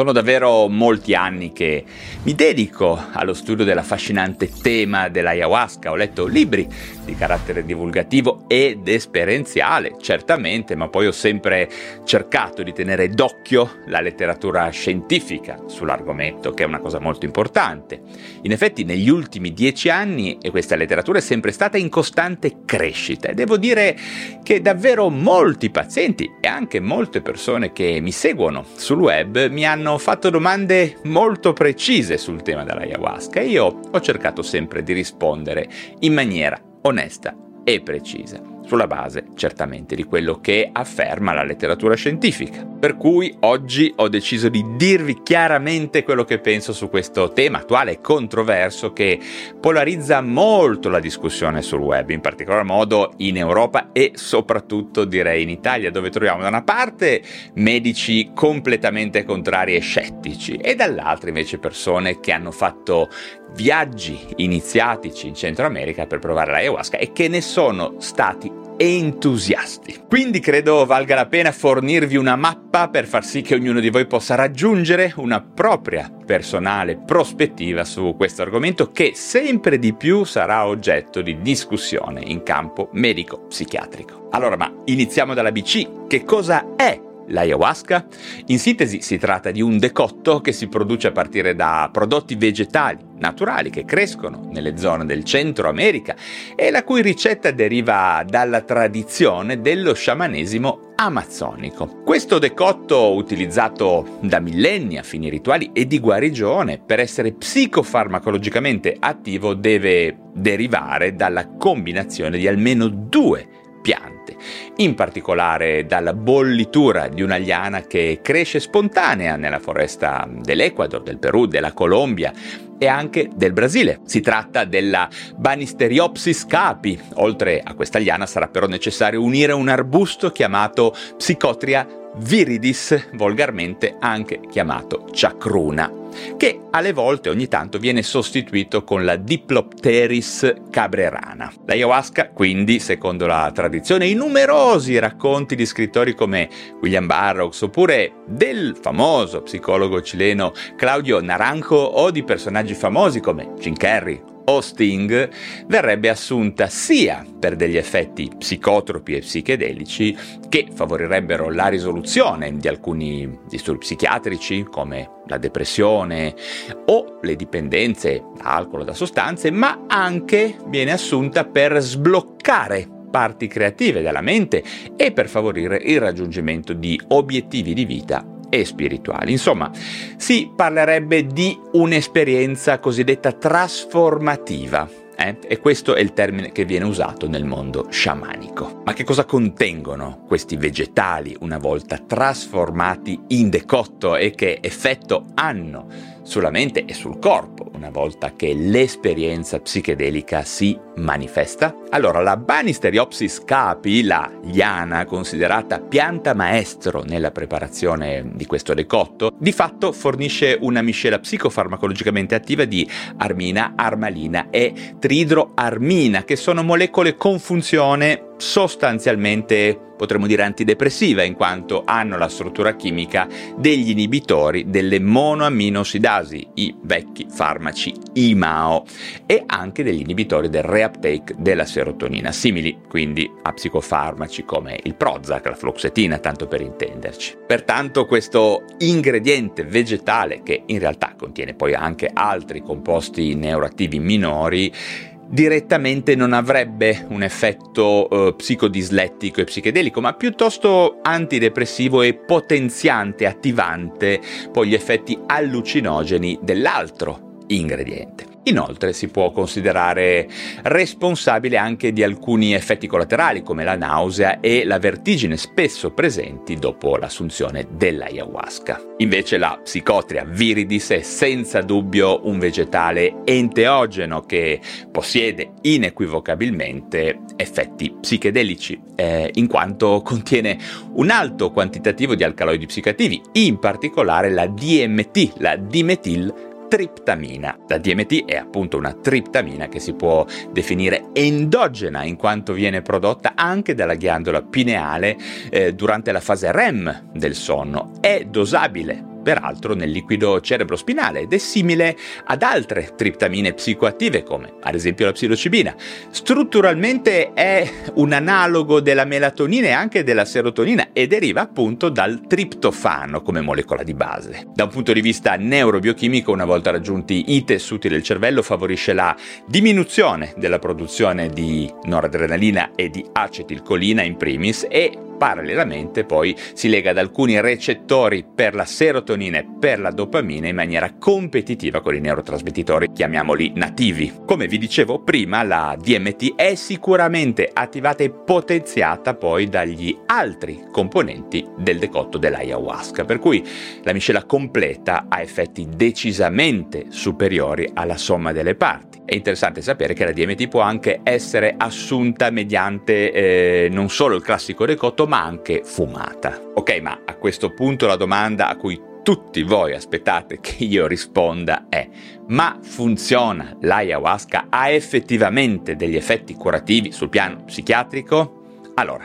Sono davvero molti anni che mi dedico allo studio dell'affascinante tema dell'ayahuasca. Ho letto libri di carattere divulgativo ed esperienziale, certamente, ma poi ho sempre cercato di tenere d'occhio la letteratura scientifica sull'argomento, che è una cosa molto importante. In effetti, negli ultimi dieci anni questa letteratura è sempre stata in costante crescita e devo dire che davvero molti pazienti e anche molte persone che mi seguono sul web mi hanno hanno fatto domande molto precise sul tema dell'ayahuasca e io ho cercato sempre di rispondere in maniera onesta e precisa sulla base certamente di quello che afferma la letteratura scientifica. Per cui oggi ho deciso di dirvi chiaramente quello che penso su questo tema attuale e controverso che polarizza molto la discussione sul web, in particolar modo in Europa e soprattutto direi in Italia, dove troviamo da una parte medici completamente contrari e scettici e dall'altra invece persone che hanno fatto viaggi iniziatici in Centro America per provare l'ayahuasca e che ne sono stati entusiasti. Quindi credo valga la pena fornirvi una mappa per far sì che ognuno di voi possa raggiungere una propria personale prospettiva su questo argomento che sempre di più sarà oggetto di discussione in campo medico-psichiatrico. Allora, ma iniziamo dalla BC. Che cosa è L'ayahuasca? In sintesi si tratta di un decotto che si produce a partire da prodotti vegetali naturali che crescono nelle zone del Centro America e la cui ricetta deriva dalla tradizione dello sciamanesimo amazzonico. Questo decotto, utilizzato da millenni a fini rituali e di guarigione, per essere psicofarmacologicamente attivo deve derivare dalla combinazione di almeno due piante, in particolare dalla bollitura di una liana che cresce spontanea nella foresta dell'Ecuador, del Perù, della Colombia e anche del Brasile. Si tratta della Banisteriopsis capi. Oltre a questa liana sarà però necessario unire un arbusto chiamato Psychotria viridis, volgarmente anche chiamato chacruna che alle volte ogni tanto viene sostituito con la Diplopteris cabrerana. L'ayahuasca, quindi, secondo la tradizione, i numerosi racconti di scrittori come William Burroughs oppure del famoso psicologo cileno Claudio Naranjo o di personaggi famosi come Jim Carrey o Sting verrebbe assunta sia per degli effetti psicotropi e psichedelici che favorirebbero la risoluzione di alcuni disturbi psichiatrici come la depressione o le dipendenze da alcol o da sostanze, ma anche viene assunta per sbloccare parti creative della mente e per favorire il raggiungimento di obiettivi di vita e spirituali. Insomma, si parlerebbe di un'esperienza cosiddetta trasformativa. Eh? E questo è il termine che viene usato nel mondo sciamanico. Ma che cosa contengono questi vegetali una volta trasformati in decotto e che effetto hanno sulla mente e sul corpo una volta che l'esperienza psichedelica si manifesta? Allora, la Banisteriopsis capi, la liana considerata pianta maestro nella preparazione di questo decotto, di fatto fornisce una miscela psicofarmacologicamente attiva di armina, armalina e tridroarmina, che sono molecole con funzione sostanzialmente potremmo dire antidepressiva in quanto hanno la struttura chimica degli inibitori delle monoaminoossidasi, i vecchi farmaci IMAO, e anche degli inibitori del reuptake della serotonina, simili quindi a psicofarmaci come il Prozac, la fluoxetina, tanto per intenderci. Pertanto questo ingrediente vegetale, che in realtà contiene poi anche altri composti neuroattivi minori, direttamente non avrebbe un effetto uh, psicodislettico e psichedelico, ma piuttosto antidepressivo e potenziante, attivante poi gli effetti allucinogeni dell'altro ingrediente. Inoltre si può considerare responsabile anche di alcuni effetti collaterali come la nausea e la vertigine spesso presenti dopo l'assunzione dell'ayahuasca. Invece la psicotria viridis è senza dubbio un vegetale enteogeno che possiede inequivocabilmente effetti psichedelici, eh, in quanto contiene un alto quantitativo di alcaloidi psicativi, in particolare la DMT, la dimetil triptamina. La DMT è appunto una triptamina che si può definire endogena in quanto viene prodotta anche dalla ghiandola pineale eh, durante la fase REM del sonno. È dosabile peraltro nel liquido cerebrospinale ed è simile ad altre triptamine psicoattive come ad esempio la psilocibina. Strutturalmente è un analogo della melatonina e anche della serotonina e deriva appunto dal triptofano come molecola di base. Da un punto di vista neurobiochimico, una volta raggiunti i tessuti del cervello, favorisce la diminuzione della produzione di noradrenalina e di acetilcolina in primis e parallelamente poi si lega ad alcuni recettori per la serotonina e per la dopamina in maniera competitiva con i neurotrasmettitori, chiamiamoli nativi. Come vi dicevo prima, la DMT è sicuramente attivata e potenziata poi dagli altri componenti del decotto dell'ayahuasca, per cui la miscela completa ha effetti decisamente superiori alla somma delle parti. È interessante sapere che la DMT può anche essere assunta mediante eh, non solo il classico decotto, ma anche fumata. Ok, ma a questo punto la domanda a cui tutti voi aspettate che io risponda è ma funziona l'ayahuasca? Ha effettivamente degli effetti curativi sul piano psichiatrico? Allora,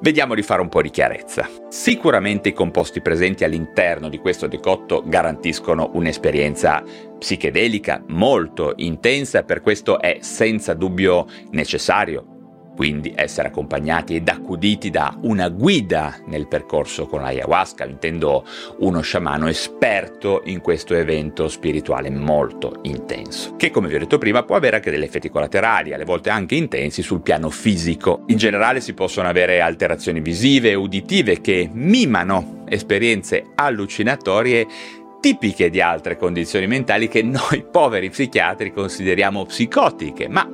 Vediamo di fare un po' di chiarezza. Sicuramente i composti presenti all'interno di questo decotto garantiscono un'esperienza psichedelica molto intensa, per questo è senza dubbio necessario quindi essere accompagnati ed accuditi da una guida nel percorso con l'ayahuasca, intendo uno sciamano esperto in questo evento spirituale molto intenso, che come vi ho detto prima può avere anche degli effetti collaterali, alle volte anche intensi sul piano fisico. In generale si possono avere alterazioni visive e uditive che mimano esperienze allucinatorie tipiche di altre condizioni mentali che noi poveri psichiatri consideriamo psicotiche, ma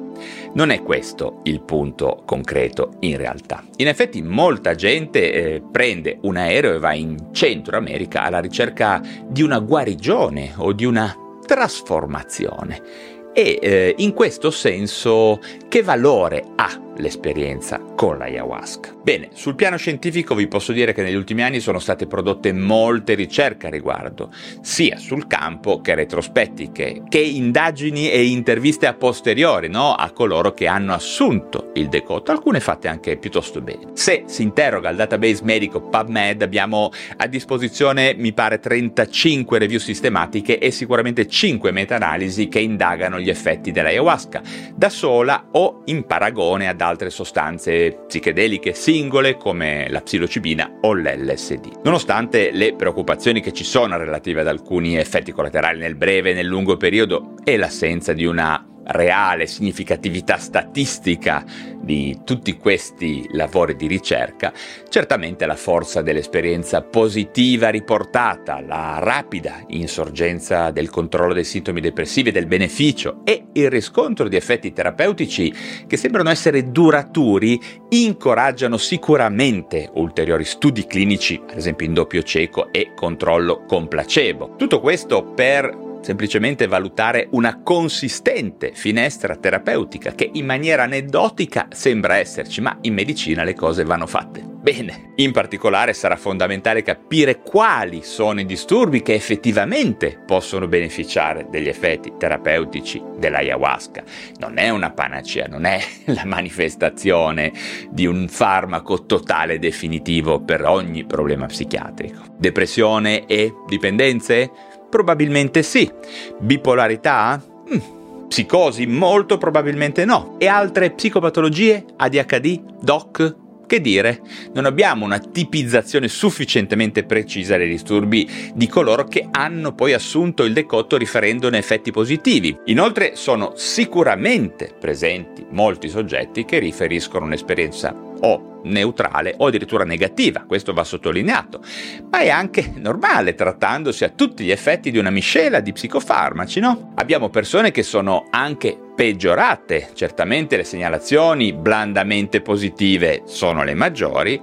non è questo il punto concreto in realtà. In effetti molta gente eh, prende un aereo e va in Centro America alla ricerca di una guarigione o di una trasformazione. E eh, in questo senso che valore ha l'esperienza con l'ayahuasca. Bene, sul piano scientifico vi posso dire che negli ultimi anni sono state prodotte molte ricerche a riguardo, sia sul campo che retrospettiche, che indagini e interviste a posteriori, no? a coloro che hanno assunto il decotto, alcune fatte anche piuttosto bene. Se si interroga il database medico PubMed abbiamo a disposizione mi pare 35 review sistematiche e sicuramente 5 meta-analisi che indagano gli effetti dell'ayahuasca, da sola o in paragone ad altre sostanze psichedeliche singole come la psilocibina o l'LSD. Nonostante le preoccupazioni che ci sono relative ad alcuni effetti collaterali nel breve e nel lungo periodo e l'assenza di una reale significatività statistica di tutti questi lavori di ricerca, certamente la forza dell'esperienza positiva riportata, la rapida insorgenza del controllo dei sintomi depressivi e del beneficio e il riscontro di effetti terapeutici che sembrano essere duraturi incoraggiano sicuramente ulteriori studi clinici, ad esempio in doppio cieco e controllo con placebo. Tutto questo per semplicemente valutare una consistente finestra terapeutica che in maniera aneddotica sembra esserci, ma in medicina le cose vanno fatte bene. In particolare sarà fondamentale capire quali sono i disturbi che effettivamente possono beneficiare degli effetti terapeutici dell'ayahuasca. Non è una panacea, non è la manifestazione di un farmaco totale definitivo per ogni problema psichiatrico. Depressione e dipendenze? Probabilmente sì. Bipolarità? Mm. Psicosi? Molto probabilmente no. E altre psicopatologie? ADHD? DOC? Che dire, non abbiamo una tipizzazione sufficientemente precisa dei disturbi di coloro che hanno poi assunto il decotto riferendone effetti positivi. Inoltre sono sicuramente presenti molti soggetti che riferiscono un'esperienza o neutrale o addirittura negativa, questo va sottolineato, ma è anche normale trattandosi a tutti gli effetti di una miscela di psicofarmaci, no? Abbiamo persone che sono anche peggiorate, certamente le segnalazioni blandamente positive sono le maggiori.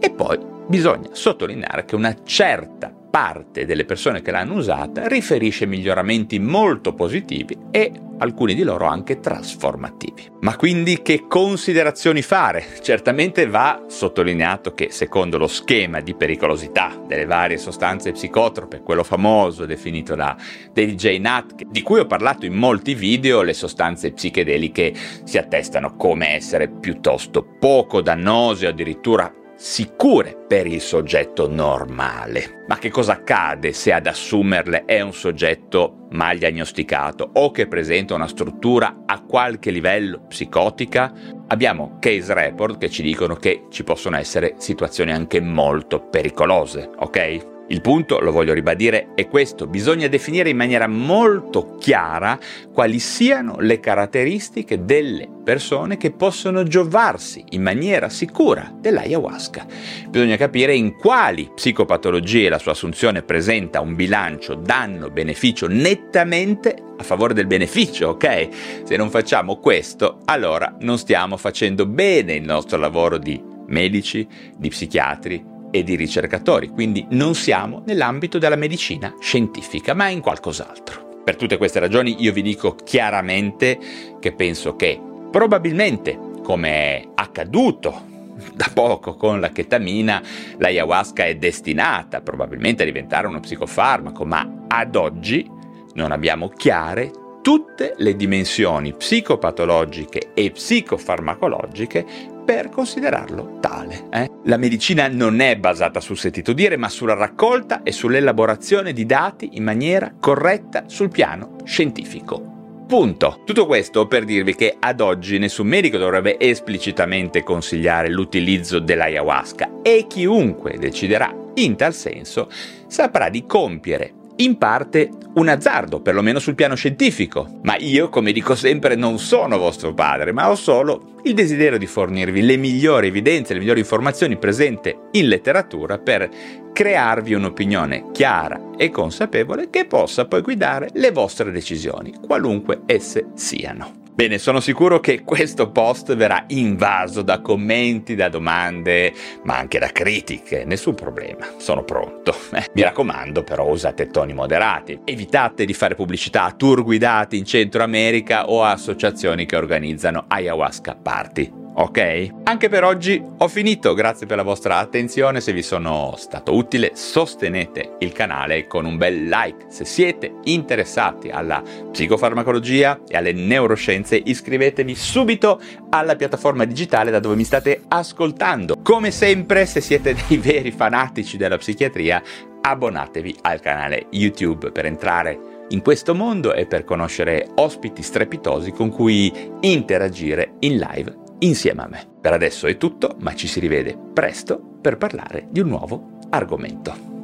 E poi bisogna sottolineare che una certa parte delle persone che l'hanno usata riferisce miglioramenti molto positivi e alcuni di loro anche trasformativi. Ma quindi che considerazioni fare? Certamente va sottolineato che secondo lo schema di pericolosità delle varie sostanze psicotrope, quello famoso definito da David J. Nutt, di cui ho parlato in molti video, le sostanze psichedeliche si attestano come essere piuttosto poco dannose o addirittura sicure per il soggetto normale. Ma che cosa accade se ad assumerle è un soggetto mal diagnosticato o che presenta una struttura a qualche livello psicotica? Abbiamo case report che ci dicono che ci possono essere situazioni anche molto pericolose, ok? Il punto, lo voglio ribadire, è questo. Bisogna definire in maniera molto chiara quali siano le caratteristiche delle persone che possono giovarsi in maniera sicura dell'ayahuasca. Bisogna capire in quali psicopatologie la sua assunzione presenta un bilancio danno-beneficio nettamente a favore del beneficio, ok? Se non facciamo questo, allora non stiamo facendo bene il nostro lavoro di medici, di psichiatri, e di ricercatori, quindi non siamo nell'ambito della medicina scientifica, ma in qualcos'altro. Per tutte queste ragioni io vi dico chiaramente che penso che probabilmente, come è accaduto da poco con la chetamina, l'ayahuasca è destinata probabilmente a diventare uno psicofarmaco, ma ad oggi non abbiamo chiare tutte le dimensioni psicopatologiche e psicofarmacologiche per considerarlo tale. Eh? La medicina non è basata sul sentito dire, ma sulla raccolta e sull'elaborazione di dati in maniera corretta sul piano scientifico. Punto. Tutto questo per dirvi che ad oggi nessun medico dovrebbe esplicitamente consigliare l'utilizzo dell'ayahuasca e chiunque deciderà in tal senso saprà di compiere in parte un azzardo, perlomeno sul piano scientifico. Ma io, come dico sempre, non sono vostro padre, ma ho solo il desiderio di fornirvi le migliori evidenze, le migliori informazioni presenti in letteratura per crearvi un'opinione chiara e consapevole che possa poi guidare le vostre decisioni, qualunque esse siano. Bene, sono sicuro che questo post verrà invaso da commenti, da domande, ma anche da critiche, nessun problema, sono pronto. Eh, mi raccomando però usate toni moderati, evitate di fare pubblicità a tour guidati in Centro America o a associazioni che organizzano ayahuasca party ok? Anche per oggi ho finito, grazie per la vostra attenzione, se vi sono stato utile sostenete il canale con un bel like, se siete interessati alla psicofarmacologia e alle neuroscienze iscrivetevi subito alla piattaforma digitale da dove mi state ascoltando. Come sempre, se siete dei veri fanatici della psichiatria, abbonatevi al canale YouTube per entrare in questo mondo e per conoscere ospiti strepitosi con cui interagire in live insieme a me. Per adesso è tutto, ma ci si rivede presto per parlare di un nuovo argomento.